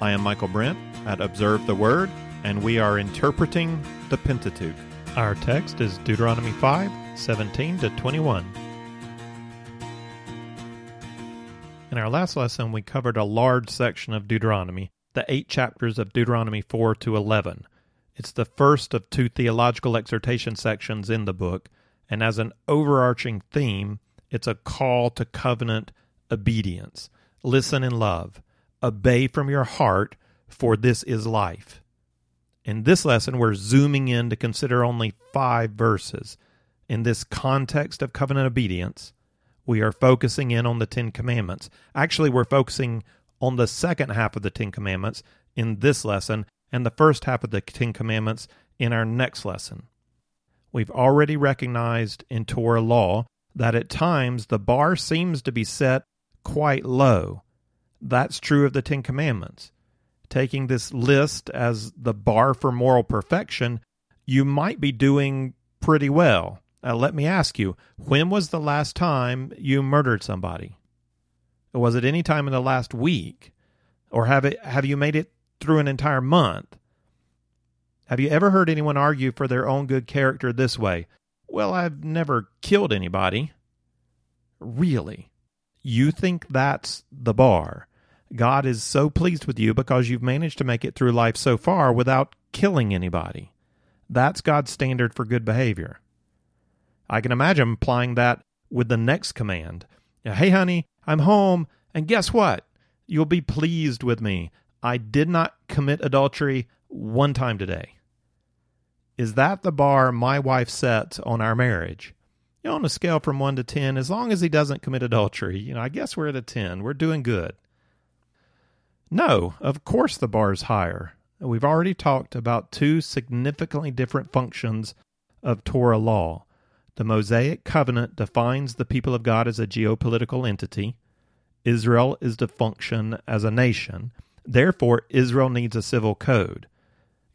I am Michael Brent at Observe the Word, and we are interpreting the Pentateuch. Our text is Deuteronomy 5 17 to 21. In our last lesson, we covered a large section of Deuteronomy, the eight chapters of Deuteronomy 4 to 11. It's the first of two theological exhortation sections in the book, and as an overarching theme, it's a call to covenant obedience. Listen in love. Obey from your heart, for this is life. In this lesson, we're zooming in to consider only five verses. In this context of covenant obedience, we are focusing in on the Ten Commandments. Actually, we're focusing on the second half of the Ten Commandments in this lesson and the first half of the Ten Commandments in our next lesson. We've already recognized in Torah law that at times the bar seems to be set quite low. That's true of the Ten Commandments. Taking this list as the bar for moral perfection, you might be doing pretty well. Now, let me ask you when was the last time you murdered somebody? Was it any time in the last week? Or have, it, have you made it through an entire month? Have you ever heard anyone argue for their own good character this way? Well, I've never killed anybody. Really? You think that's the bar? God is so pleased with you because you've managed to make it through life so far without killing anybody. That's God's standard for good behavior. I can imagine applying that with the next command. Hey, honey, I'm home, and guess what? You'll be pleased with me. I did not commit adultery one time today. Is that the bar my wife sets on our marriage? You know, on a scale from 1 to 10, as long as he doesn't commit adultery, you know, I guess we're at a 10. We're doing good. No, of course the bar is higher. We've already talked about two significantly different functions of Torah law. The Mosaic covenant defines the people of God as a geopolitical entity. Israel is to function as a nation. Therefore, Israel needs a civil code.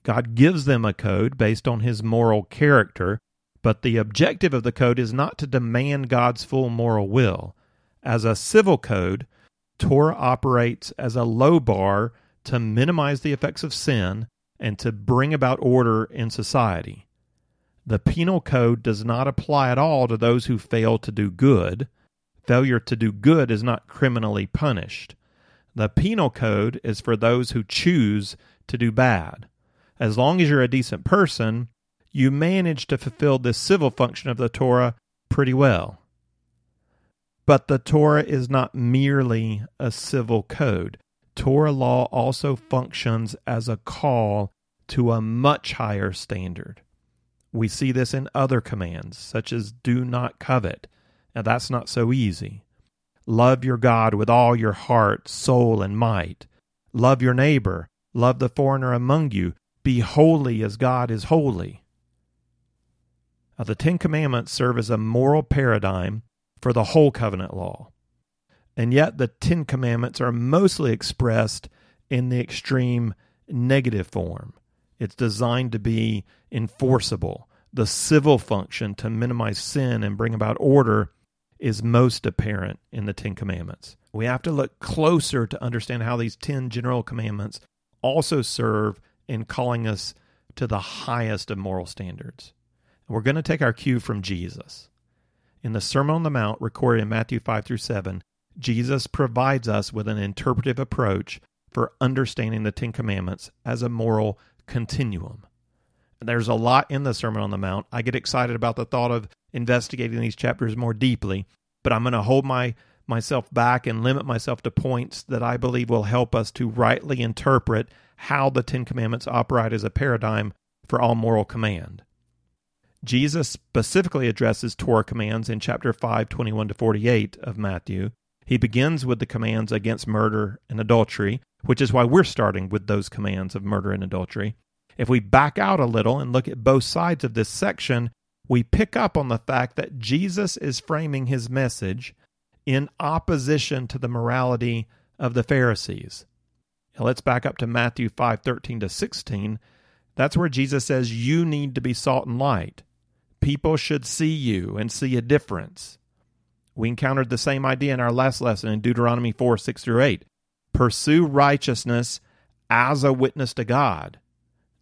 God gives them a code based on his moral character, but the objective of the code is not to demand God's full moral will. As a civil code, Torah operates as a low bar to minimize the effects of sin and to bring about order in society. The penal code does not apply at all to those who fail to do good. Failure to do good is not criminally punished. The penal code is for those who choose to do bad as long as you're a decent person, you manage to fulfill this civil function of the Torah pretty well. But the Torah is not merely a civil code. Torah law also functions as a call to a much higher standard. We see this in other commands, such as do not covet. Now, that's not so easy. Love your God with all your heart, soul, and might. Love your neighbor. Love the foreigner among you. Be holy as God is holy. Now, the Ten Commandments serve as a moral paradigm for the whole covenant law. And yet, the Ten Commandments are mostly expressed in the extreme negative form. It's designed to be enforceable. The civil function to minimize sin and bring about order is most apparent in the Ten Commandments. We have to look closer to understand how these ten general commandments also serve in calling us to the highest of moral standards. We're going to take our cue from Jesus. In the Sermon on the Mount, recorded in Matthew 5 through 7, Jesus provides us with an interpretive approach for understanding the Ten Commandments as a moral continuum. There's a lot in the Sermon on the Mount. I get excited about the thought of investigating these chapters more deeply, but I'm going to hold my myself back and limit myself to points that I believe will help us to rightly interpret how the Ten Commandments operate as a paradigm for all moral command. Jesus specifically addresses Torah commands in chapter 5, 21 to 48 of Matthew. He begins with the commands against murder and adultery, which is why we're starting with those commands of murder and adultery. If we back out a little and look at both sides of this section, we pick up on the fact that Jesus is framing his message in opposition to the morality of the Pharisees. Now let's back up to Matthew 5:13 to 16. That's where Jesus says you need to be salt and light. People should see you and see a difference. We encountered the same idea in our last lesson in Deuteronomy 4 6 through 8. Pursue righteousness as a witness to God.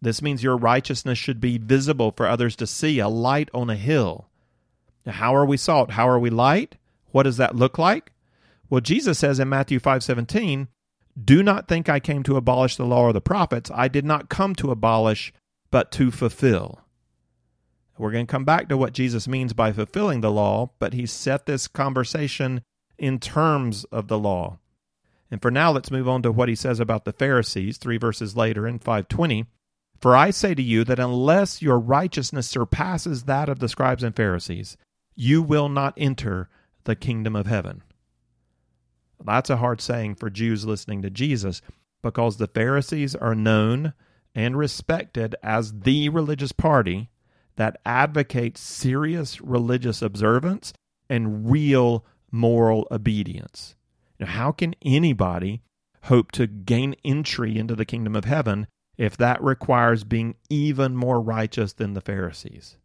This means your righteousness should be visible for others to see, a light on a hill. Now, how are we salt? How are we light? What does that look like? Well, Jesus says in Matthew 5:17, "Do not think I came to abolish the law or the prophets. I did not come to abolish, but to fulfill." We're going to come back to what Jesus means by fulfilling the law, but he set this conversation in terms of the law. And for now, let's move on to what he says about the Pharisees, three verses later in 520. For I say to you that unless your righteousness surpasses that of the scribes and Pharisees, you will not enter the kingdom of heaven. That's a hard saying for Jews listening to Jesus because the Pharisees are known and respected as the religious party that advocates serious religious observance and real moral obedience. Now, how can anybody hope to gain entry into the kingdom of heaven if that requires being even more righteous than the Pharisees.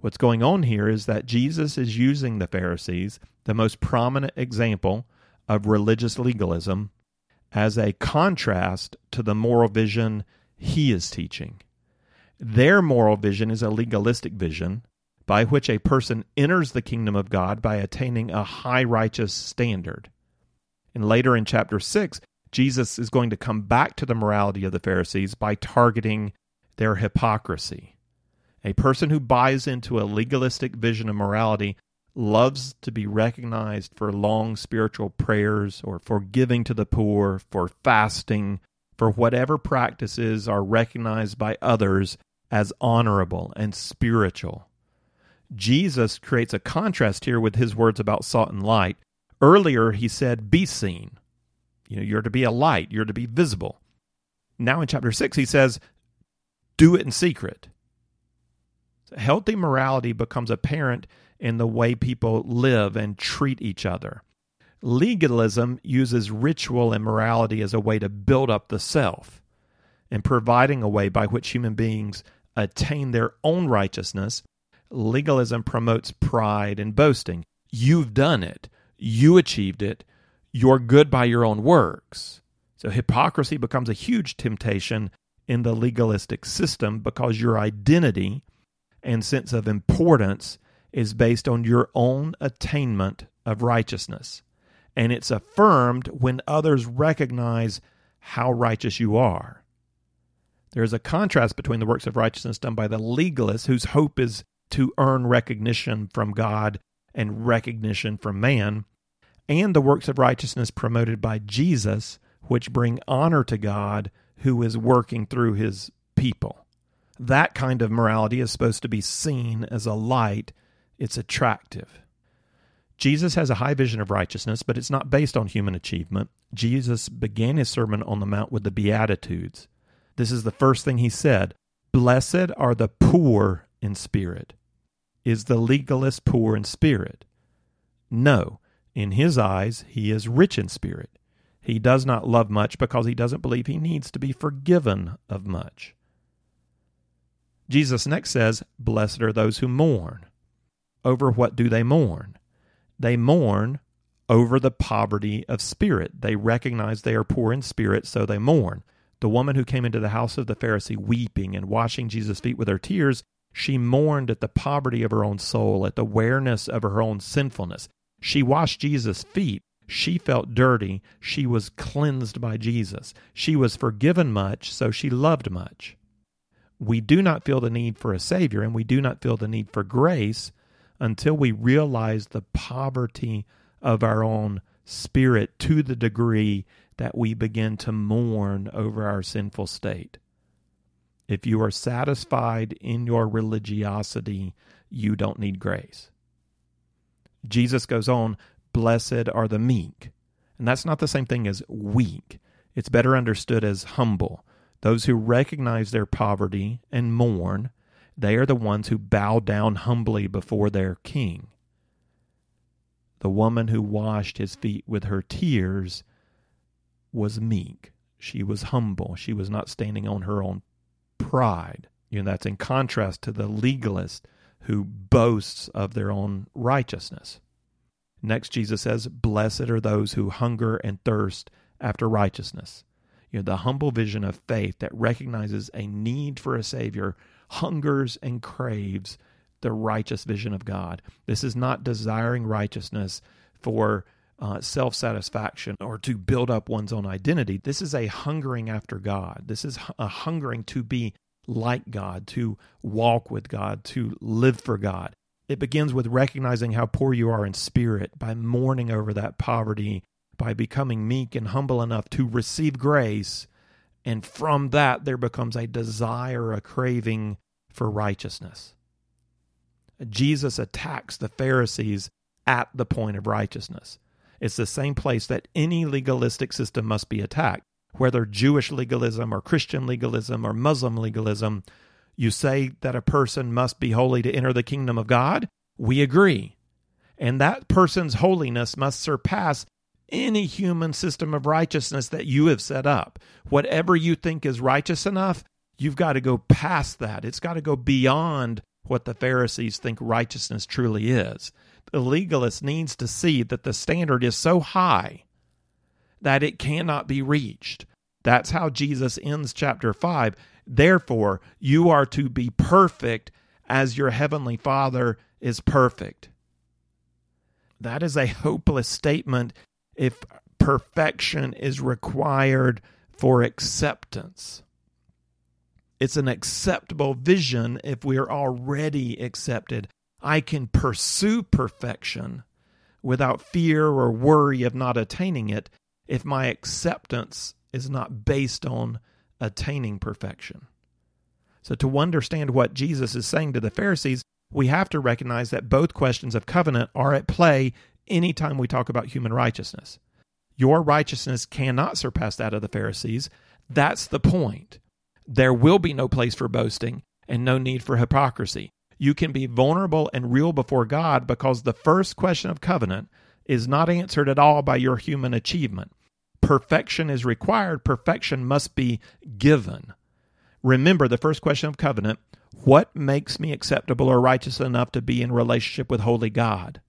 What's going on here is that Jesus is using the Pharisees, the most prominent example of religious legalism, as a contrast to the moral vision he is teaching. Their moral vision is a legalistic vision by which a person enters the kingdom of God by attaining a high righteous standard. And later in chapter 6, Jesus is going to come back to the morality of the Pharisees by targeting their hypocrisy. A person who buys into a legalistic vision of morality loves to be recognized for long spiritual prayers or for giving to the poor, for fasting, for whatever practices are recognized by others as honorable and spiritual. Jesus creates a contrast here with his words about salt and light. Earlier, he said, Be seen. You know, you're to be a light, you're to be visible. Now in chapter 6, he says, do it in secret. So healthy morality becomes apparent in the way people live and treat each other. Legalism uses ritual and morality as a way to build up the self and providing a way by which human beings attain their own righteousness. Legalism promotes pride and boasting. You've done it. You achieved it you're good by your own works. So hypocrisy becomes a huge temptation in the legalistic system because your identity and sense of importance is based on your own attainment of righteousness. And it's affirmed when others recognize how righteous you are. There's a contrast between the works of righteousness done by the legalist, whose hope is to earn recognition from God and recognition from man, and the works of righteousness promoted by Jesus, which bring honor to God who is working through his people. That kind of morality is supposed to be seen as a light, it's attractive. Jesus has a high vision of righteousness, but it's not based on human achievement. Jesus began his Sermon on the Mount with the Beatitudes. This is the first thing he said Blessed are the poor in spirit. Is the legalist poor in spirit? No. In his eyes, he is rich in spirit. He does not love much because he doesn't believe he needs to be forgiven of much. Jesus next says, Blessed are those who mourn. Over what do they mourn? They mourn over the poverty of spirit. They recognize they are poor in spirit, so they mourn. The woman who came into the house of the Pharisee weeping and washing Jesus' feet with her tears, she mourned at the poverty of her own soul, at the awareness of her own sinfulness. She washed Jesus' feet. She felt dirty. She was cleansed by Jesus. She was forgiven much, so she loved much. We do not feel the need for a Savior, and we do not feel the need for grace until we realize the poverty of our own spirit to the degree that we begin to mourn over our sinful state. If you are satisfied in your religiosity, you don't need grace. Jesus goes on, Blessed are the meek. And that's not the same thing as weak. It's better understood as humble. Those who recognize their poverty and mourn, they are the ones who bow down humbly before their king. The woman who washed his feet with her tears was meek. She was humble. She was not standing on her own pride. You know, that's in contrast to the legalist who boasts of their own righteousness. Next, Jesus says, Blessed are those who hunger and thirst after righteousness. You know, the humble vision of faith that recognizes a need for a Savior, hungers and craves the righteous vision of God. This is not desiring righteousness for uh, self satisfaction or to build up one's own identity. This is a hungering after God. This is a hungering to be like God, to walk with God, to live for God. It begins with recognizing how poor you are in spirit, by mourning over that poverty, by becoming meek and humble enough to receive grace. And from that, there becomes a desire, a craving for righteousness. Jesus attacks the Pharisees at the point of righteousness. It's the same place that any legalistic system must be attacked, whether Jewish legalism or Christian legalism or Muslim legalism. You say that a person must be holy to enter the kingdom of God. We agree. And that person's holiness must surpass any human system of righteousness that you have set up. Whatever you think is righteous enough, you've got to go past that. It's got to go beyond what the Pharisees think righteousness truly is. The legalist needs to see that the standard is so high that it cannot be reached. That's how Jesus ends chapter 5. Therefore, you are to be perfect as your heavenly Father is perfect. That is a hopeless statement if perfection is required for acceptance. It's an acceptable vision if we are already accepted. I can pursue perfection without fear or worry of not attaining it if my acceptance is not based on attaining perfection. So, to understand what Jesus is saying to the Pharisees, we have to recognize that both questions of covenant are at play anytime we talk about human righteousness. Your righteousness cannot surpass that of the Pharisees. That's the point there will be no place for boasting and no need for hypocrisy. You can be vulnerable and real before God because the first question of covenant is not answered at all by your human achievement. Perfection is required, perfection must be given. Remember the first question of covenant what makes me acceptable or righteous enough to be in relationship with holy God?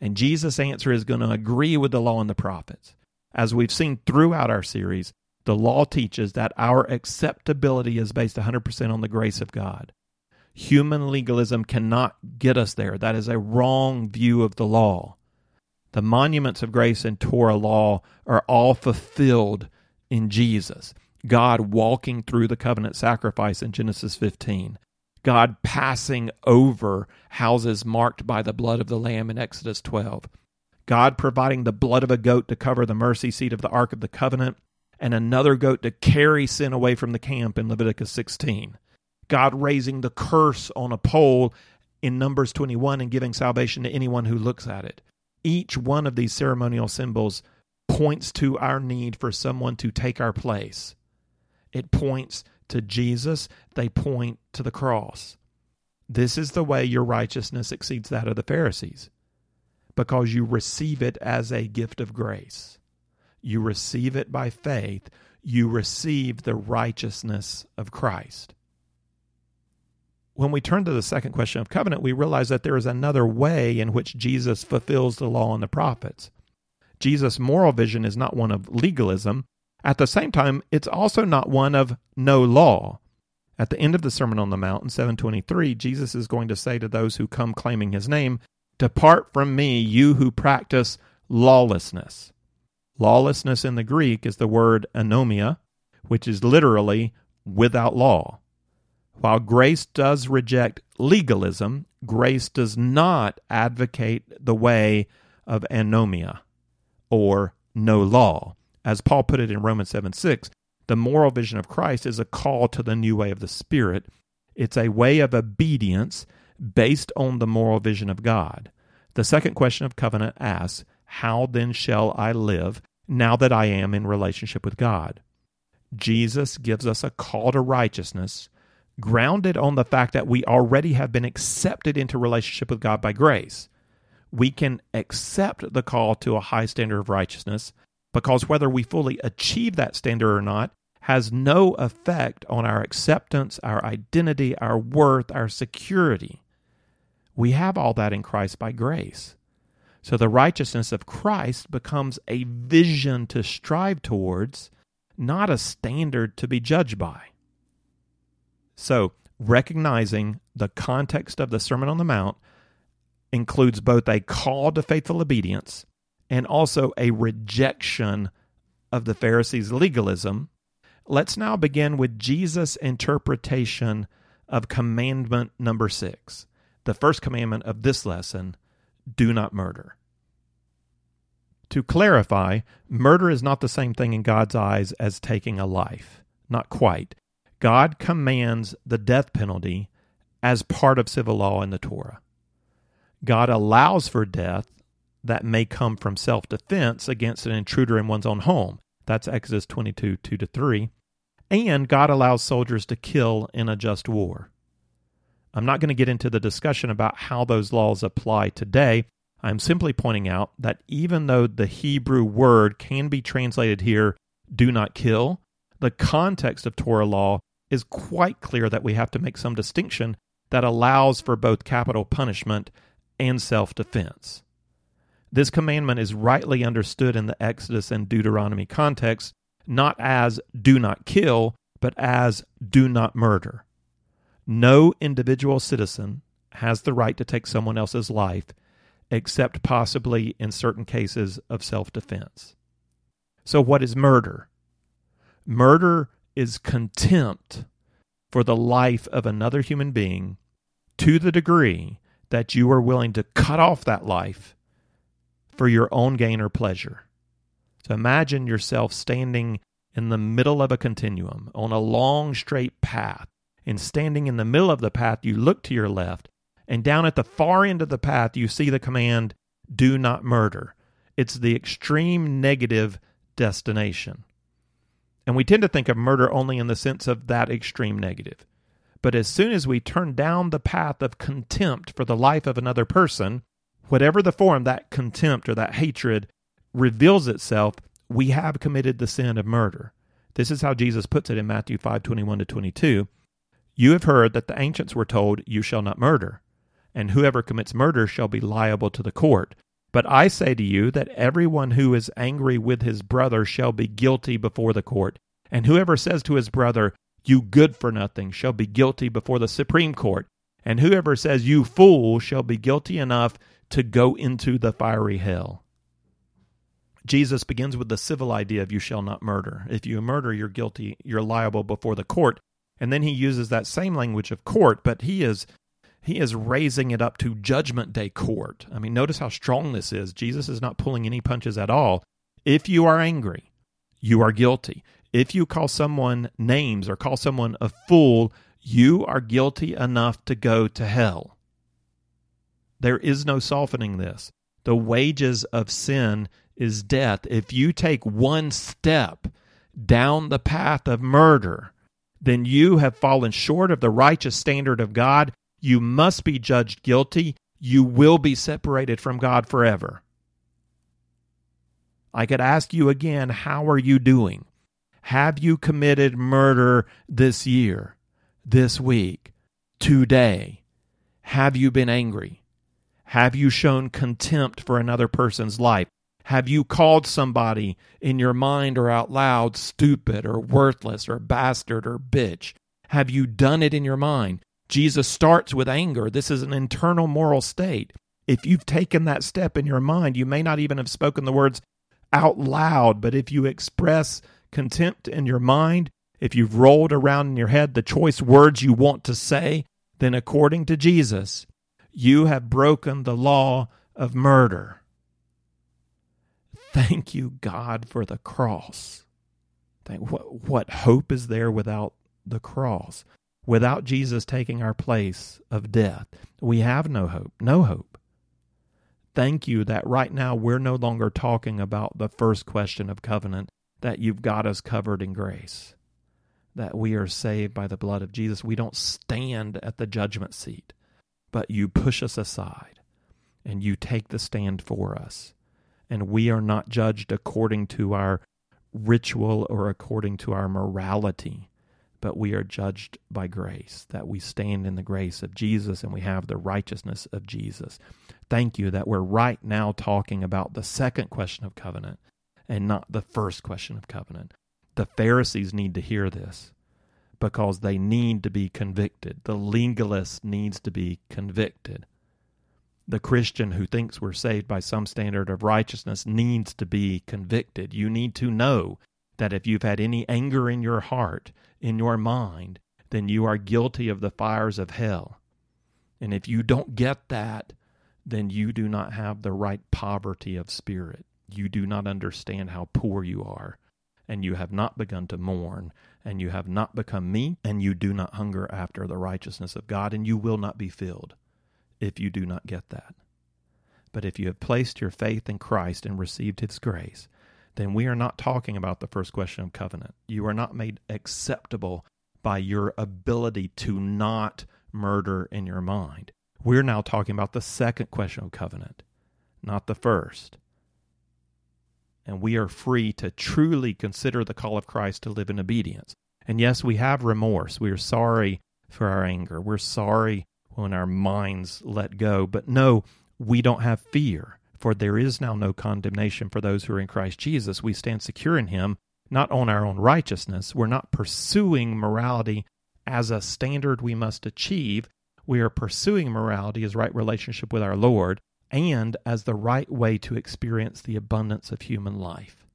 And Jesus' answer is going to agree with the law and the prophets. As we've seen throughout our series, the law teaches that our acceptability is based 100% on the grace of God. Human legalism cannot get us there. That is a wrong view of the law. The monuments of grace in Torah law are all fulfilled in Jesus. God walking through the covenant sacrifice in Genesis 15. God passing over houses marked by the blood of the Lamb in Exodus 12. God providing the blood of a goat to cover the mercy seat of the Ark of the Covenant and another goat to carry sin away from the camp in Leviticus 16. God raising the curse on a pole in Numbers 21 and giving salvation to anyone who looks at it. Each one of these ceremonial symbols points to our need for someone to take our place. It points to Jesus, they point to the cross. This is the way your righteousness exceeds that of the Pharisees, because you receive it as a gift of grace you receive it by faith, you receive the righteousness of Christ. When we turn to the second question of covenant, we realize that there is another way in which Jesus fulfills the law and the prophets. Jesus' moral vision is not one of legalism. At the same time, it's also not one of no law. At the end of the Sermon on the Mount in 723, Jesus is going to say to those who come claiming his name, Depart from me, you who practice lawlessness. Lawlessness in the Greek is the word anomia, which is literally without law. While grace does reject legalism, grace does not advocate the way of anomia or no law. As Paul put it in Romans 7 6, the moral vision of Christ is a call to the new way of the Spirit. It's a way of obedience based on the moral vision of God. The second question of covenant asks, how then shall I live now that I am in relationship with God? Jesus gives us a call to righteousness grounded on the fact that we already have been accepted into relationship with God by grace. We can accept the call to a high standard of righteousness because whether we fully achieve that standard or not has no effect on our acceptance, our identity, our worth, our security. We have all that in Christ by grace. So the righteousness of Christ becomes a vision to strive towards, not a standard to be judged by. So, recognizing the context of the Sermon on the Mount includes both a call to faithful obedience and also a rejection of the Pharisees' legalism. Let's now begin with Jesus' interpretation of commandment number six, the first commandment of this lesson do not murder. To clarify, murder is not the same thing in God's eyes as taking a life. Not quite. God commands the death penalty as part of civil law in the Torah. God allows for death that may come from self defense against an intruder in one's own home. That's Exodus 22 2 to 3. And God allows soldiers to kill in a just war. I'm not going to get into the discussion about how those laws apply today. I'm simply pointing out that even though the Hebrew word can be translated here, do not kill, the context of Torah law is quite clear that we have to make some distinction that allows for both capital punishment and self defense. This commandment is rightly understood in the Exodus and Deuteronomy context, not as do not kill, but as do not murder. No individual citizen has the right to take someone else's life, except possibly in certain cases of self defense. So, what is murder? Murder is contempt for the life of another human being to the degree that you are willing to cut off that life for your own gain or pleasure. So imagine yourself standing in the middle of a continuum on a long straight path. And standing in the middle of the path, you look to your left, and down at the far end of the path, you see the command, Do not murder. It's the extreme negative destination. And we tend to think of murder only in the sense of that extreme negative. But as soon as we turn down the path of contempt for the life of another person, whatever the form that contempt or that hatred reveals itself, we have committed the sin of murder. This is how Jesus puts it in Matthew 5 21 to 22. You have heard that the ancients were told, You shall not murder, and whoever commits murder shall be liable to the court. But I say to you that everyone who is angry with his brother shall be guilty before the court. And whoever says to his brother, You good for nothing, shall be guilty before the Supreme Court. And whoever says, You fool, shall be guilty enough to go into the fiery hell. Jesus begins with the civil idea of you shall not murder. If you murder, you're guilty, you're liable before the court. And then he uses that same language of court, but he is he is raising it up to judgment day court. I mean, notice how strong this is. Jesus is not pulling any punches at all. If you are angry, you are guilty. If you call someone names or call someone a fool, you are guilty enough to go to hell. There is no softening this. The wages of sin is death. If you take one step down the path of murder, then you have fallen short of the righteous standard of God you must be judged guilty. You will be separated from God forever. I could ask you again, how are you doing? Have you committed murder this year, this week, today? Have you been angry? Have you shown contempt for another person's life? Have you called somebody in your mind or out loud stupid or worthless or bastard or bitch? Have you done it in your mind? Jesus starts with anger. This is an internal moral state. If you've taken that step in your mind, you may not even have spoken the words out loud, but if you express contempt in your mind, if you've rolled around in your head the choice words you want to say, then according to Jesus, you have broken the law of murder. Thank you, God, for the cross. Thank, what, what hope is there without the cross? Without Jesus taking our place of death, we have no hope, no hope. Thank you that right now we're no longer talking about the first question of covenant, that you've got us covered in grace, that we are saved by the blood of Jesus. We don't stand at the judgment seat, but you push us aside and you take the stand for us. And we are not judged according to our ritual or according to our morality but we are judged by grace, that we stand in the grace of Jesus and we have the righteousness of Jesus. Thank you that we're right now talking about the second question of covenant and not the first question of covenant. The Pharisees need to hear this because they need to be convicted. The legalist needs to be convicted. The Christian who thinks we're saved by some standard of righteousness needs to be convicted. You need to know that if you've had any anger in your heart, in your mind, then you are guilty of the fires of hell. And if you don't get that, then you do not have the right poverty of spirit. You do not understand how poor you are, and you have not begun to mourn, and you have not become meek, and you do not hunger after the righteousness of God, and you will not be filled if you do not get that. But if you have placed your faith in Christ and received His grace, then we are not talking about the first question of covenant. You are not made acceptable by your ability to not murder in your mind. We're now talking about the second question of covenant, not the first. And we are free to truly consider the call of Christ to live in obedience. And yes, we have remorse. We are sorry for our anger. We're sorry when our minds let go. But no, we don't have fear, for there is now no condemnation for those who are in Christ Jesus. We stand secure in Him, not on our own righteousness. We're not pursuing morality as a standard we must achieve. We are pursuing morality as right relationship with our Lord and as the right way to experience the abundance of human life.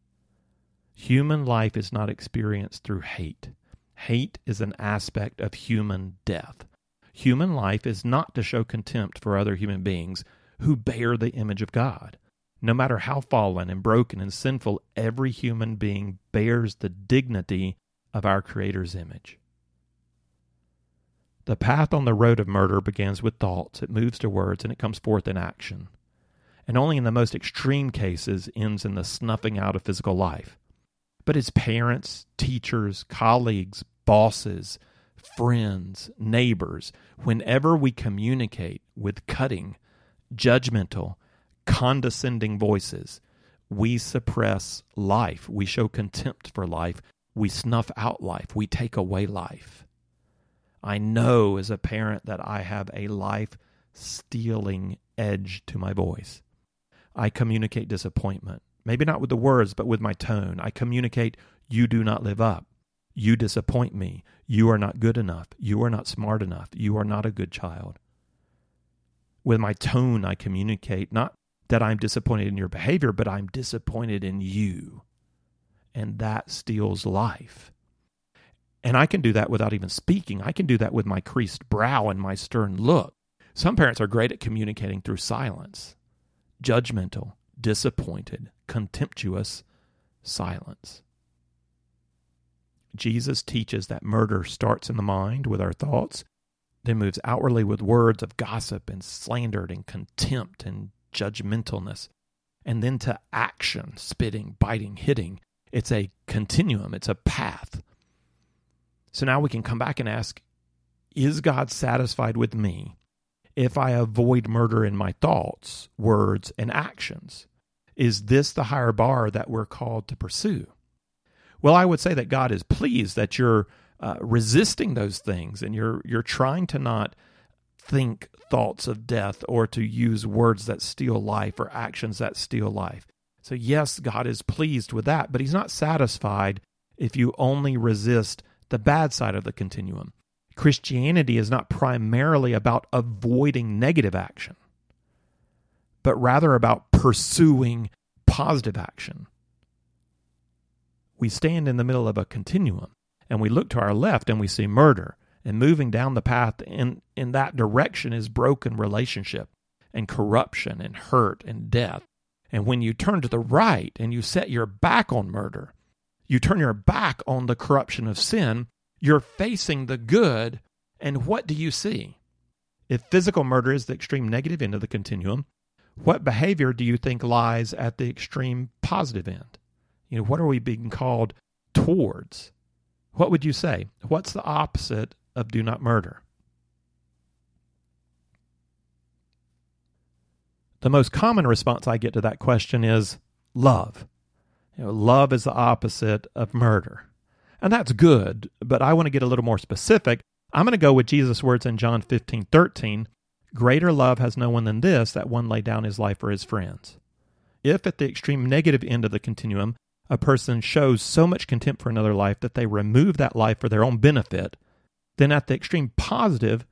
Human life is not experienced through hate. Hate is an aspect of human death. Human life is not to show contempt for other human beings who bear the image of God. No matter how fallen and broken and sinful, every human being bears the dignity of our Creator's image. The path on the road of murder begins with thoughts, it moves to words, and it comes forth in action. And only in the most extreme cases ends in the snuffing out of physical life. But as parents, teachers, colleagues, bosses, friends, neighbors, whenever we communicate with cutting, judgmental, condescending voices, we suppress life. We show contempt for life. We snuff out life. We take away life. I know as a parent that I have a life stealing edge to my voice. I communicate disappointment, maybe not with the words, but with my tone. I communicate, you do not live up. You disappoint me. You are not good enough. You are not smart enough. You are not a good child. With my tone, I communicate not that I'm disappointed in your behavior, but I'm disappointed in you. And that steals life. And I can do that without even speaking. I can do that with my creased brow and my stern look. Some parents are great at communicating through silence judgmental, disappointed, contemptuous silence. Jesus teaches that murder starts in the mind with our thoughts, then moves outwardly with words of gossip and slander and contempt and judgmentalness, and then to action, spitting, biting, hitting. It's a continuum, it's a path. So now we can come back and ask Is God satisfied with me if I avoid murder in my thoughts, words, and actions? Is this the higher bar that we're called to pursue? Well, I would say that God is pleased that you're uh, resisting those things and you're you're trying to not think thoughts of death or to use words that steal life or actions that steal life. So yes, God is pleased with that, but he's not satisfied if you only resist the bad side of the continuum. Christianity is not primarily about avoiding negative action, but rather about pursuing positive action. We stand in the middle of a continuum and we look to our left and we see murder. And moving down the path in, in that direction is broken relationship and corruption and hurt and death. And when you turn to the right and you set your back on murder, you turn your back on the corruption of sin, you're facing the good, and what do you see? If physical murder is the extreme negative end of the continuum, what behavior do you think lies at the extreme positive end? You know, what are we being called towards? What would you say? What's the opposite of do not murder? The most common response I get to that question is love. You know, love is the opposite of murder. And that's good, but I want to get a little more specific. I'm going to go with Jesus' words in John 15 13. Greater love has no one than this, that one lay down his life for his friends. If at the extreme negative end of the continuum, a person shows so much contempt for another life that they remove that life for their own benefit, then at the extreme positive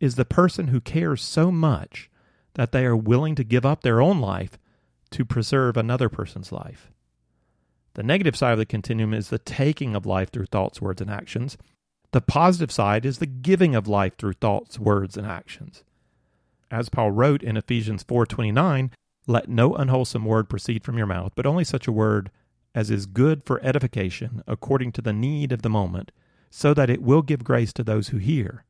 is the person who cares so much that they are willing to give up their own life to preserve another person's life. The negative side of the continuum is the taking of life through thoughts, words, and actions. The positive side is the giving of life through thoughts, words, and actions. As Paul wrote in Ephesians 4:29, let no unwholesome word proceed from your mouth, but only such a word as is good for edification according to the need of the moment, so that it will give grace to those who hear.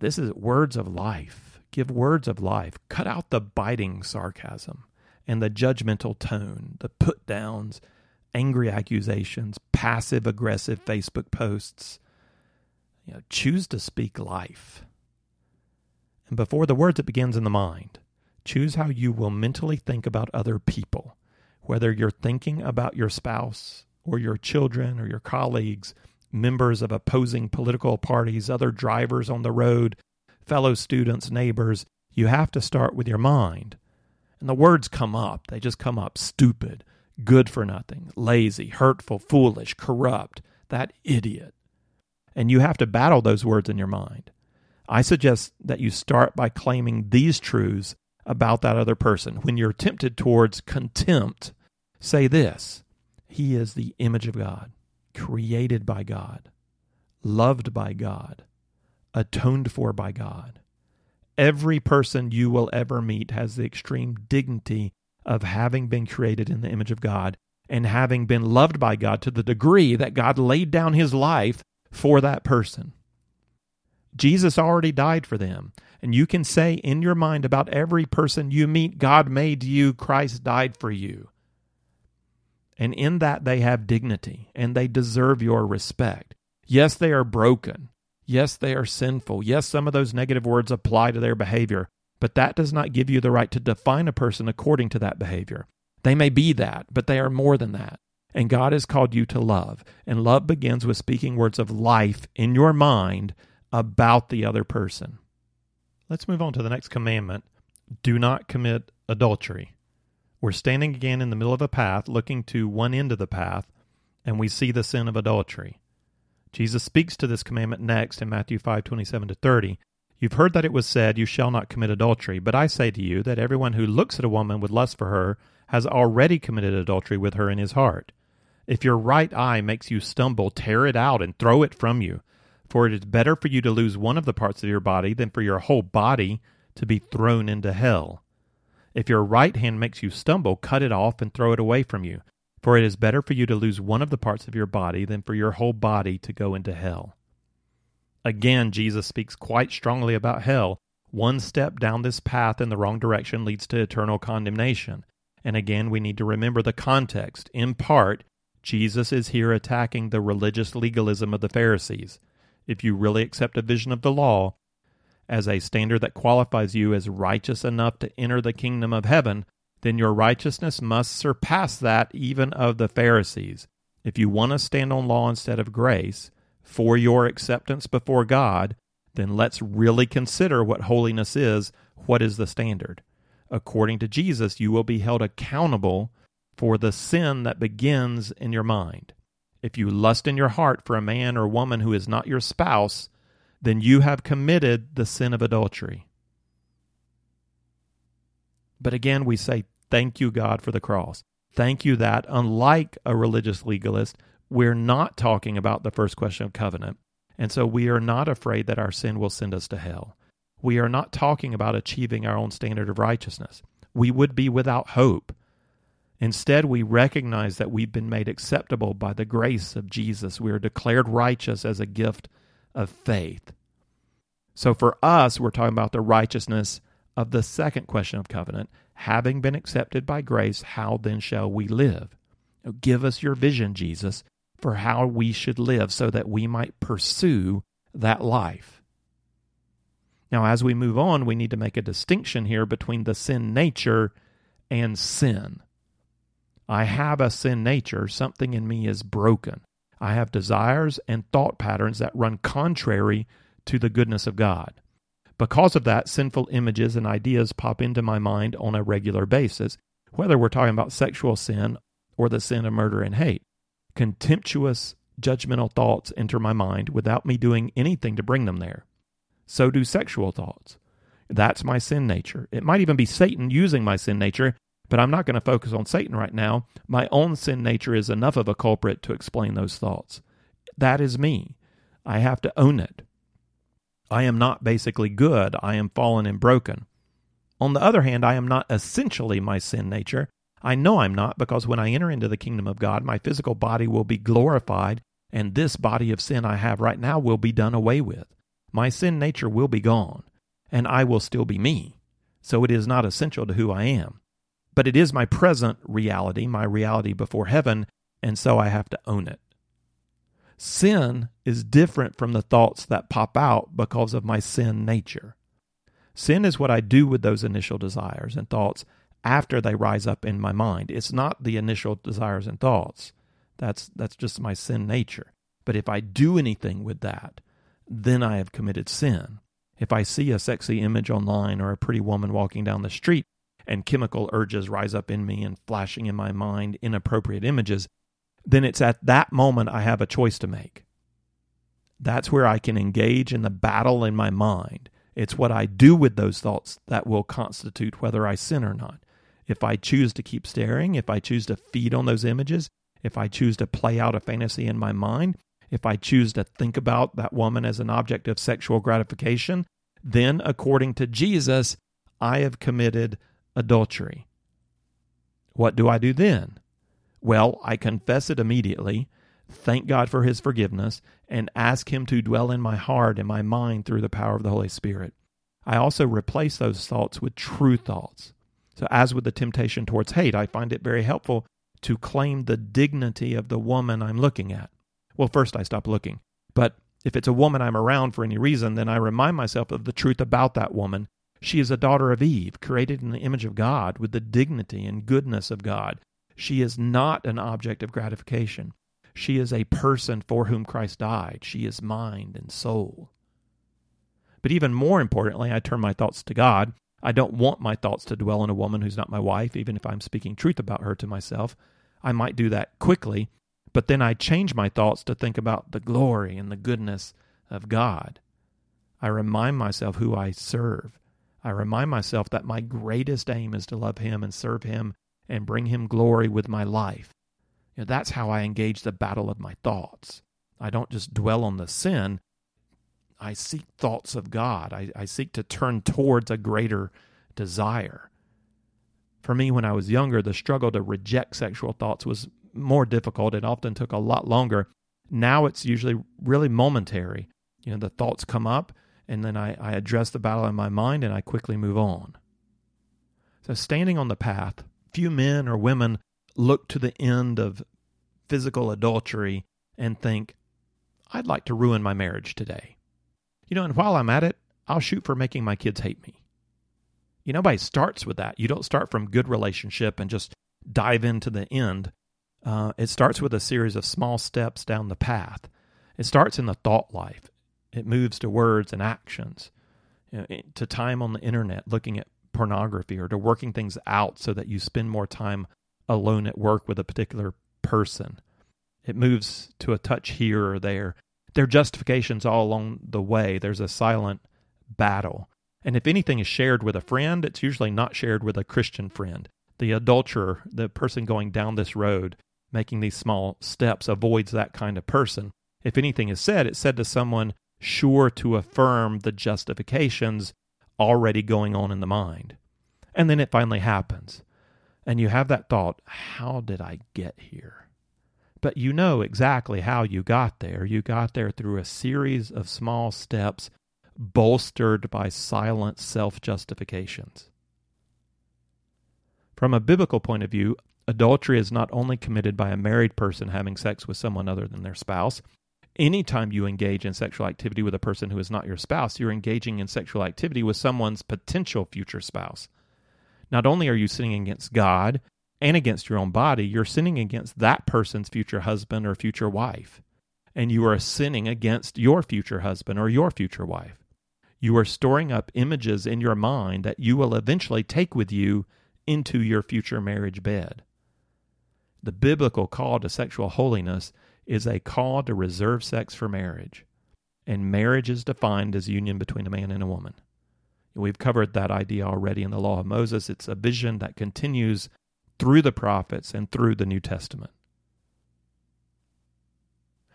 This is words of life. Give words of life. Cut out the biting sarcasm and the judgmental tone, the put downs, angry accusations, passive aggressive Facebook posts. You know, choose to speak life. And before the words, it begins in the mind. Choose how you will mentally think about other people, whether you're thinking about your spouse or your children or your colleagues, members of opposing political parties, other drivers on the road, fellow students, neighbors. You have to start with your mind. And the words come up. They just come up stupid, good for nothing, lazy, hurtful, foolish, corrupt, that idiot. And you have to battle those words in your mind. I suggest that you start by claiming these truths about that other person. When you're tempted towards contempt, say this He is the image of God, created by God, loved by God, atoned for by God. Every person you will ever meet has the extreme dignity of having been created in the image of God and having been loved by God to the degree that God laid down his life for that person. Jesus already died for them. And you can say in your mind about every person you meet, God made you, Christ died for you. And in that, they have dignity and they deserve your respect. Yes, they are broken. Yes, they are sinful. Yes, some of those negative words apply to their behavior, but that does not give you the right to define a person according to that behavior. They may be that, but they are more than that. And God has called you to love. And love begins with speaking words of life in your mind about the other person. Let's move on to the next commandment do not commit adultery. We're standing again in the middle of a path, looking to one end of the path, and we see the sin of adultery. Jesus speaks to this commandment next in Matthew 5:27 to 30. You've heard that it was said, You shall not commit adultery. But I say to you that everyone who looks at a woman with lust for her has already committed adultery with her in his heart. If your right eye makes you stumble, tear it out and throw it from you. For it is better for you to lose one of the parts of your body than for your whole body to be thrown into hell. If your right hand makes you stumble, cut it off and throw it away from you. For it is better for you to lose one of the parts of your body than for your whole body to go into hell. Again, Jesus speaks quite strongly about hell. One step down this path in the wrong direction leads to eternal condemnation. And again, we need to remember the context. In part, Jesus is here attacking the religious legalism of the Pharisees. If you really accept a vision of the law as a standard that qualifies you as righteous enough to enter the kingdom of heaven, then your righteousness must surpass that even of the Pharisees. If you want to stand on law instead of grace for your acceptance before God, then let's really consider what holiness is. What is the standard? According to Jesus, you will be held accountable for the sin that begins in your mind. If you lust in your heart for a man or woman who is not your spouse, then you have committed the sin of adultery. But again, we say Thank you, God, for the cross. Thank you that, unlike a religious legalist, we're not talking about the first question of covenant. And so we are not afraid that our sin will send us to hell. We are not talking about achieving our own standard of righteousness. We would be without hope. Instead, we recognize that we've been made acceptable by the grace of Jesus. We are declared righteous as a gift of faith. So for us, we're talking about the righteousness of the second question of covenant having been accepted by grace, how then shall we live? Give us your vision, Jesus, for how we should live so that we might pursue that life. Now, as we move on, we need to make a distinction here between the sin nature and sin. I have a sin nature, something in me is broken. I have desires and thought patterns that run contrary to the goodness of God. Because of that, sinful images and ideas pop into my mind on a regular basis, whether we're talking about sexual sin or the sin of murder and hate. Contemptuous, judgmental thoughts enter my mind without me doing anything to bring them there. So do sexual thoughts. That's my sin nature. It might even be Satan using my sin nature, but I'm not going to focus on Satan right now. My own sin nature is enough of a culprit to explain those thoughts. That is me. I have to own it. I am not basically good. I am fallen and broken. On the other hand, I am not essentially my sin nature. I know I'm not because when I enter into the kingdom of God, my physical body will be glorified, and this body of sin I have right now will be done away with. My sin nature will be gone, and I will still be me. So it is not essential to who I am. But it is my present reality, my reality before heaven, and so I have to own it. Sin is different from the thoughts that pop out because of my sin nature. Sin is what I do with those initial desires and thoughts after they rise up in my mind. It's not the initial desires and thoughts. That's that's just my sin nature. But if I do anything with that, then I have committed sin. If I see a sexy image online or a pretty woman walking down the street and chemical urges rise up in me and flashing in my mind inappropriate images, then it's at that moment I have a choice to make. That's where I can engage in the battle in my mind. It's what I do with those thoughts that will constitute whether I sin or not. If I choose to keep staring, if I choose to feed on those images, if I choose to play out a fantasy in my mind, if I choose to think about that woman as an object of sexual gratification, then according to Jesus, I have committed adultery. What do I do then? Well, I confess it immediately, thank God for his forgiveness, and ask him to dwell in my heart and my mind through the power of the Holy Spirit. I also replace those thoughts with true thoughts. So, as with the temptation towards hate, I find it very helpful to claim the dignity of the woman I'm looking at. Well, first I stop looking. But if it's a woman I'm around for any reason, then I remind myself of the truth about that woman. She is a daughter of Eve, created in the image of God, with the dignity and goodness of God. She is not an object of gratification. She is a person for whom Christ died. She is mind and soul. But even more importantly, I turn my thoughts to God. I don't want my thoughts to dwell on a woman who's not my wife, even if I'm speaking truth about her to myself. I might do that quickly, but then I change my thoughts to think about the glory and the goodness of God. I remind myself who I serve. I remind myself that my greatest aim is to love Him and serve Him and bring him glory with my life. You know, that's how I engage the battle of my thoughts. I don't just dwell on the sin. I seek thoughts of God. I, I seek to turn towards a greater desire. For me, when I was younger, the struggle to reject sexual thoughts was more difficult. It often took a lot longer. Now it's usually really momentary. You know, the thoughts come up, and then I, I address the battle in my mind and I quickly move on. So, standing on the path, few men or women look to the end of physical adultery and think, I'd like to ruin my marriage today. You know, and while I'm at it, I'll shoot for making my kids hate me. You know, nobody starts with that. You don't start from good relationship and just dive into the end. Uh, it starts with a series of small steps down the path. It starts in the thought life. It moves to words and actions, you know, to time on the internet, looking at pornography or to working things out so that you spend more time alone at work with a particular person. It moves to a touch here or there. There are justifications all along the way. There's a silent battle. And if anything is shared with a friend, it's usually not shared with a Christian friend. The adulterer, the person going down this road, making these small steps, avoids that kind of person. If anything is said, it's said to someone sure to affirm the justifications already going on in the mind. And then it finally happens. And you have that thought, how did I get here? But you know exactly how you got there. You got there through a series of small steps bolstered by silent self justifications. From a biblical point of view, adultery is not only committed by a married person having sex with someone other than their spouse, anytime you engage in sexual activity with a person who is not your spouse, you're engaging in sexual activity with someone's potential future spouse. Not only are you sinning against God and against your own body, you're sinning against that person's future husband or future wife. And you are sinning against your future husband or your future wife. You are storing up images in your mind that you will eventually take with you into your future marriage bed. The biblical call to sexual holiness is a call to reserve sex for marriage. And marriage is defined as union between a man and a woman. We've covered that idea already in the Law of Moses. It's a vision that continues through the prophets and through the New Testament.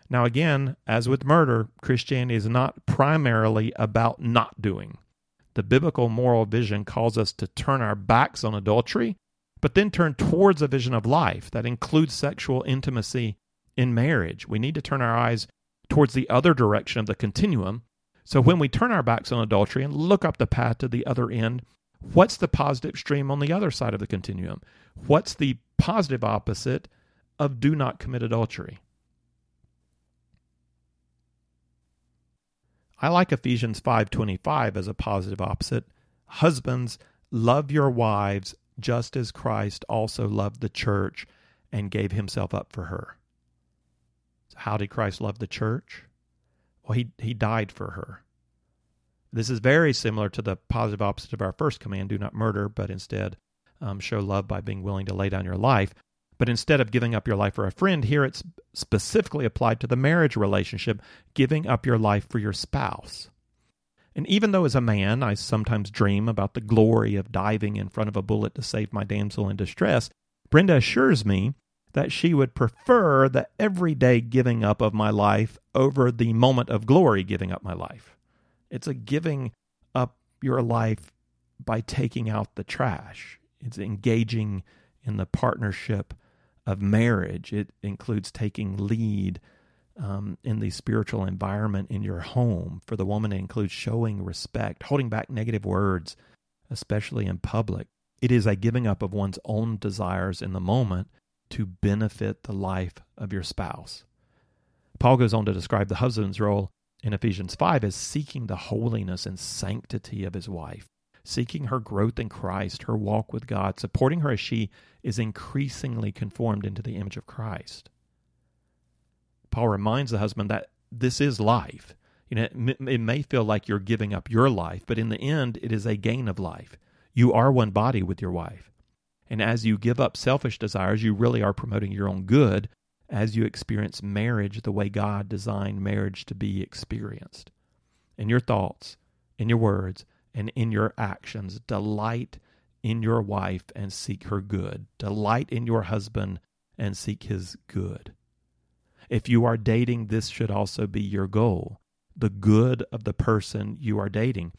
Now, again, as with murder, Christianity is not primarily about not doing. The biblical moral vision calls us to turn our backs on adultery, but then turn towards a vision of life that includes sexual intimacy in marriage. We need to turn our eyes towards the other direction of the continuum. So when we turn our backs on adultery and look up the path to the other end, what's the positive stream on the other side of the continuum? What's the positive opposite of do not commit adultery? I like Ephesians 5:25 as a positive opposite. Husbands, love your wives just as Christ also loved the church and gave himself up for her. How did Christ love the church? Well, he he died for her. This is very similar to the positive opposite of our first command, do not murder, but instead um, show love by being willing to lay down your life. But instead of giving up your life for a friend, here it's specifically applied to the marriage relationship, giving up your life for your spouse. And even though as a man I sometimes dream about the glory of diving in front of a bullet to save my damsel in distress, Brenda assures me that she would prefer the everyday giving up of my life over the moment of glory giving up my life. It's a giving up your life by taking out the trash. It's engaging in the partnership of marriage. It includes taking lead um, in the spiritual environment in your home. For the woman, it includes showing respect, holding back negative words, especially in public. It is a giving up of one's own desires in the moment to benefit the life of your spouse. Paul goes on to describe the husband's role in Ephesians 5 as seeking the holiness and sanctity of his wife seeking her growth in Christ, her walk with God, supporting her as she is increasingly conformed into the image of Christ. Paul reminds the husband that this is life. You know, it may feel like you're giving up your life, but in the end, it is a gain of life. You are one body with your wife. And as you give up selfish desires, you really are promoting your own good as you experience marriage the way God designed marriage to be experienced. In your thoughts, in your words, and in your actions. Delight in your wife and seek her good. Delight in your husband and seek his good. If you are dating, this should also be your goal the good of the person you are dating,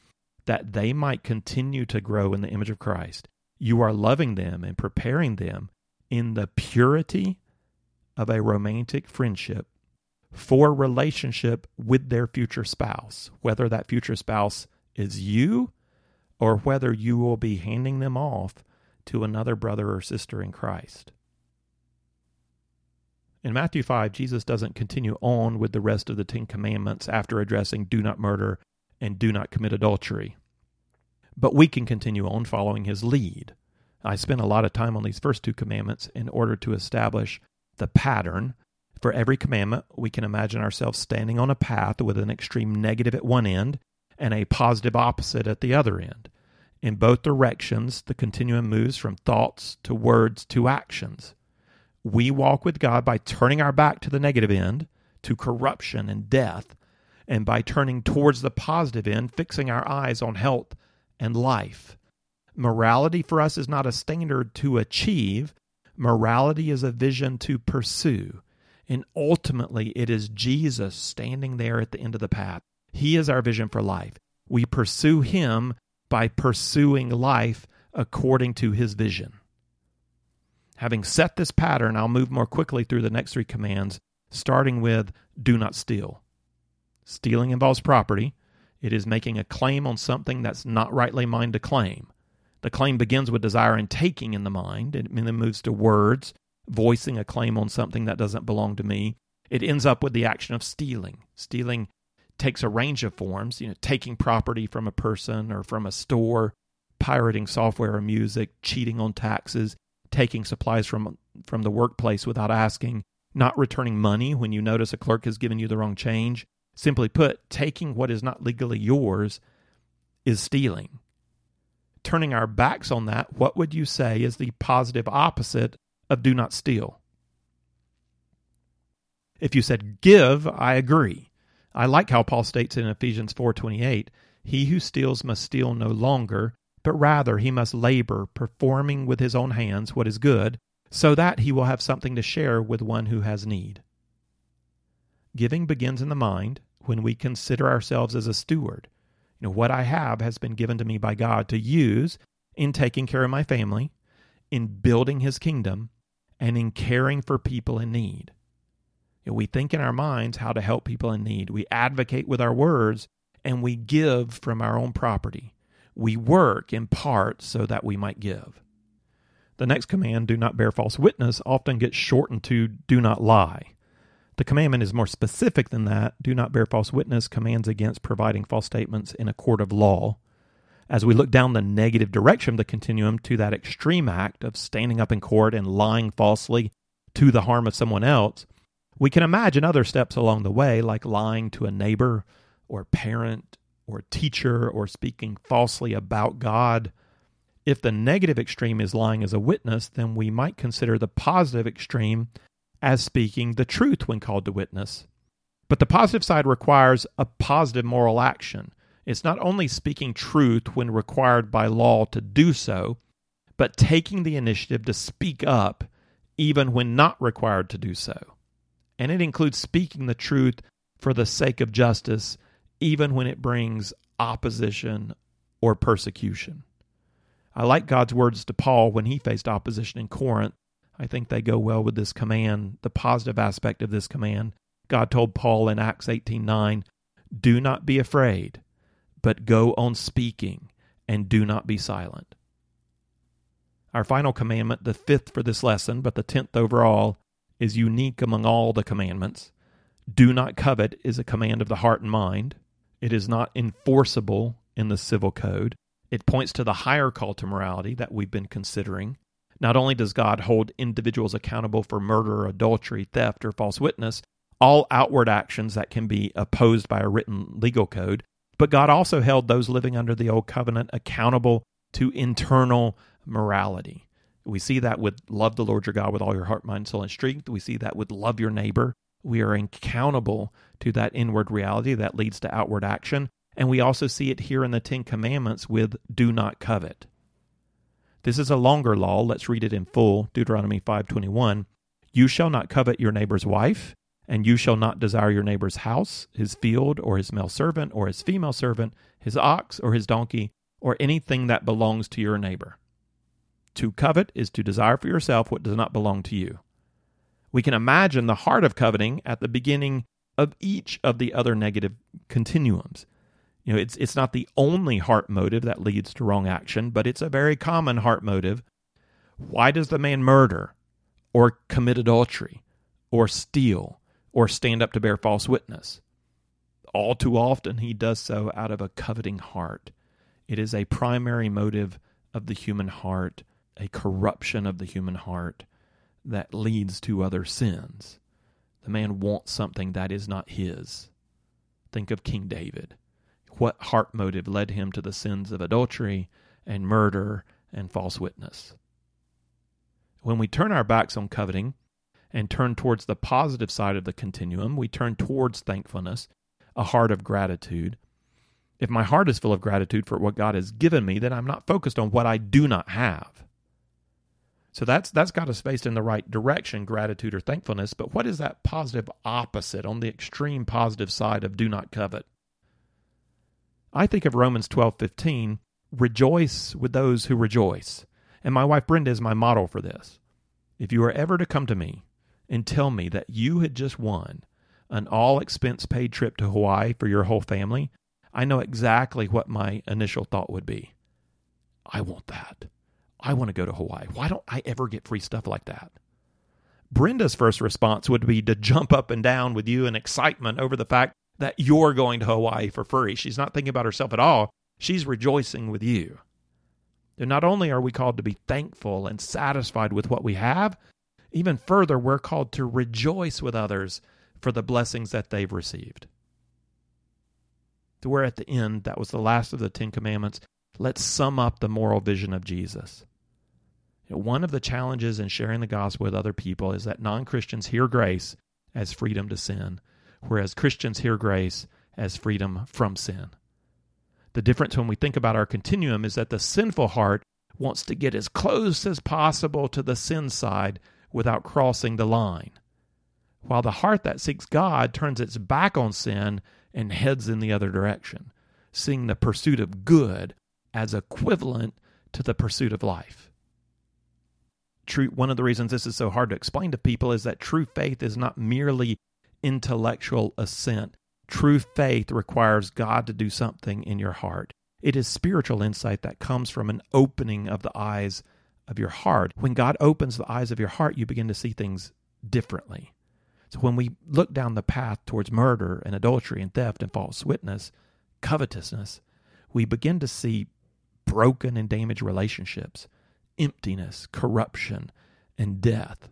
that they might continue to grow in the image of Christ. You are loving them and preparing them in the purity of a romantic friendship for relationship with their future spouse, whether that future spouse is you or whether you will be handing them off to another brother or sister in Christ. In Matthew 5, Jesus doesn't continue on with the rest of the Ten Commandments after addressing do not murder and do not commit adultery. But we can continue on following his lead. I spent a lot of time on these first two commandments in order to establish the pattern. For every commandment, we can imagine ourselves standing on a path with an extreme negative at one end and a positive opposite at the other end. In both directions, the continuum moves from thoughts to words to actions. We walk with God by turning our back to the negative end, to corruption and death, and by turning towards the positive end, fixing our eyes on health and life. Morality for us is not a standard to achieve, morality is a vision to pursue. And ultimately, it is Jesus standing there at the end of the path, he is our vision for life. We pursue Him by pursuing life according to His vision. Having set this pattern, I'll move more quickly through the next three commands, starting with do not steal. Stealing involves property. It is making a claim on something that's not rightly mine to claim. The claim begins with desire and taking in the mind. It then moves to words, voicing a claim on something that doesn't belong to me. It ends up with the action of stealing. Stealing takes a range of forms, you know, taking property from a person or from a store, pirating software or music, cheating on taxes, taking supplies from from the workplace without asking, not returning money when you notice a clerk has given you the wrong change. Simply put, taking what is not legally yours is stealing. Turning our backs on that, what would you say is the positive opposite of do not steal? If you said give, I agree. I like how Paul states in Ephesians 4:28, he who steals must steal no longer, but rather he must labor, performing with his own hands what is good, so that he will have something to share with one who has need. Giving begins in the mind when we consider ourselves as a steward. You know, what I have has been given to me by God to use in taking care of my family, in building his kingdom, and in caring for people in need. You know, we think in our minds how to help people in need. We advocate with our words, and we give from our own property. We work in part so that we might give. The next command, do not bear false witness, often gets shortened to do not lie. The commandment is more specific than that. Do not bear false witness commands against providing false statements in a court of law. As we look down the negative direction of the continuum to that extreme act of standing up in court and lying falsely to the harm of someone else, we can imagine other steps along the way, like lying to a neighbor or parent or teacher or speaking falsely about God. If the negative extreme is lying as a witness, then we might consider the positive extreme as speaking the truth when called to witness. But the positive side requires a positive moral action. It's not only speaking truth when required by law to do so, but taking the initiative to speak up even when not required to do so. And it includes speaking the truth for the sake of justice, even when it brings opposition or persecution. I like God's words to Paul when he faced opposition in Corinth I think they go well with this command, the positive aspect of this command. God told Paul in Acts 18:9, "Do not be afraid, but go on speaking, and do not be silent." Our final commandment, the fifth for this lesson, but the tenth overall, is unique among all the commandments. Do not covet is a command of the heart and mind. It is not enforceable in the civil code. It points to the higher call to morality that we've been considering. Not only does God hold individuals accountable for murder, adultery, theft, or false witness, all outward actions that can be opposed by a written legal code, but God also held those living under the old covenant accountable to internal morality. We see that with love the Lord your God with all your heart, mind, soul, and strength. We see that with love your neighbor. We are accountable to that inward reality that leads to outward action. And we also see it here in the Ten Commandments with do not covet. This is a longer law. Let's read it in full. Deuteronomy 5:21. You shall not covet your neighbor's wife, and you shall not desire your neighbor's house, his field, or his male servant, or his female servant, his ox, or his donkey, or anything that belongs to your neighbor. To covet is to desire for yourself what does not belong to you. We can imagine the heart of coveting at the beginning of each of the other negative continuums. You know, it's it's not the only heart motive that leads to wrong action, but it's a very common heart motive. Why does the man murder or commit adultery or steal or stand up to bear false witness? All too often he does so out of a coveting heart. It is a primary motive of the human heart, a corruption of the human heart that leads to other sins. The man wants something that is not his. Think of King David what heart motive led him to the sins of adultery and murder and false witness. When we turn our backs on coveting and turn towards the positive side of the continuum, we turn towards thankfulness, a heart of gratitude. If my heart is full of gratitude for what God has given me, then I'm not focused on what I do not have. So that's that's got us faced in the right direction, gratitude or thankfulness. But what is that positive opposite on the extreme positive side of do not covet? I think of Romans 12:15, rejoice with those who rejoice. And my wife Brenda is my model for this. If you are ever to come to me and tell me that you had just won an all expense paid trip to Hawaii for your whole family, I know exactly what my initial thought would be. I want that. I want to go to Hawaii. Why don't I ever get free stuff like that? Brenda's first response would be to jump up and down with you in excitement over the fact that you're going to Hawaii for free. She's not thinking about herself at all. She's rejoicing with you. And not only are we called to be thankful and satisfied with what we have, even further, we're called to rejoice with others for the blessings that they've received. So we're at the end. That was the last of the Ten Commandments. Let's sum up the moral vision of Jesus. You know, one of the challenges in sharing the gospel with other people is that non Christians hear grace as freedom to sin, whereas Christians hear grace as freedom from sin. The difference when we think about our continuum is that the sinful heart wants to get as close as possible to the sin side without crossing the line, while the heart that seeks God turns its back on sin and heads in the other direction, seeing the pursuit of good as equivalent to the pursuit of life. True, one of the reasons this is so hard to explain to people is that true faith is not merely intellectual assent. True faith requires God to do something in your heart. It is spiritual insight that comes from an opening of the eyes of your heart. When God opens the eyes of your heart, you begin to see things differently. So when we look down the path towards murder and adultery and theft and false witness, covetousness, we begin to see broken and damaged relationships, emptiness, corruption, and death.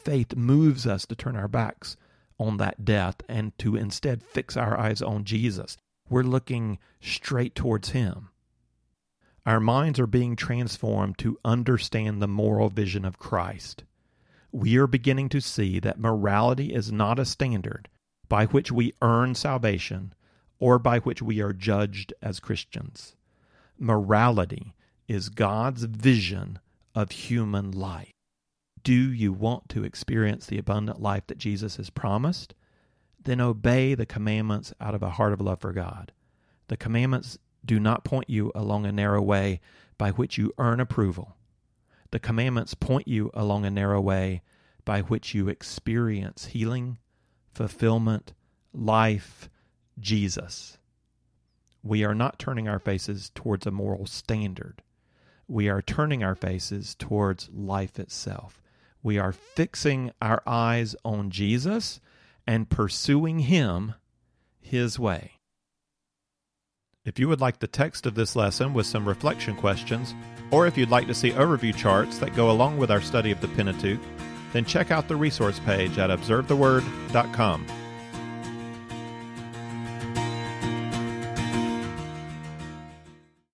Faith moves us to turn our backs on that death and to instead fix our eyes on Jesus. We're looking straight towards Him. Our minds are being transformed to understand the moral vision of Christ. We are beginning to see that morality is not a standard by which we earn salvation or by which we are judged as Christians. Morality is God's vision of human life. Do you want to experience the abundant life that Jesus has promised? Then obey the commandments out of a heart of love for God. The commandments do not point you along a narrow way by which you earn approval. The commandments point you along a narrow way by which you experience healing, fulfillment, life, Jesus. We are not turning our faces towards a moral standard. We are turning our faces towards life itself. We are fixing our eyes on Jesus and pursuing Him His way. If you would like the text of this lesson with some reflection questions, or if you'd like to see overview charts that go along with our study of the Pentateuch, then check out the resource page at observetheword.com.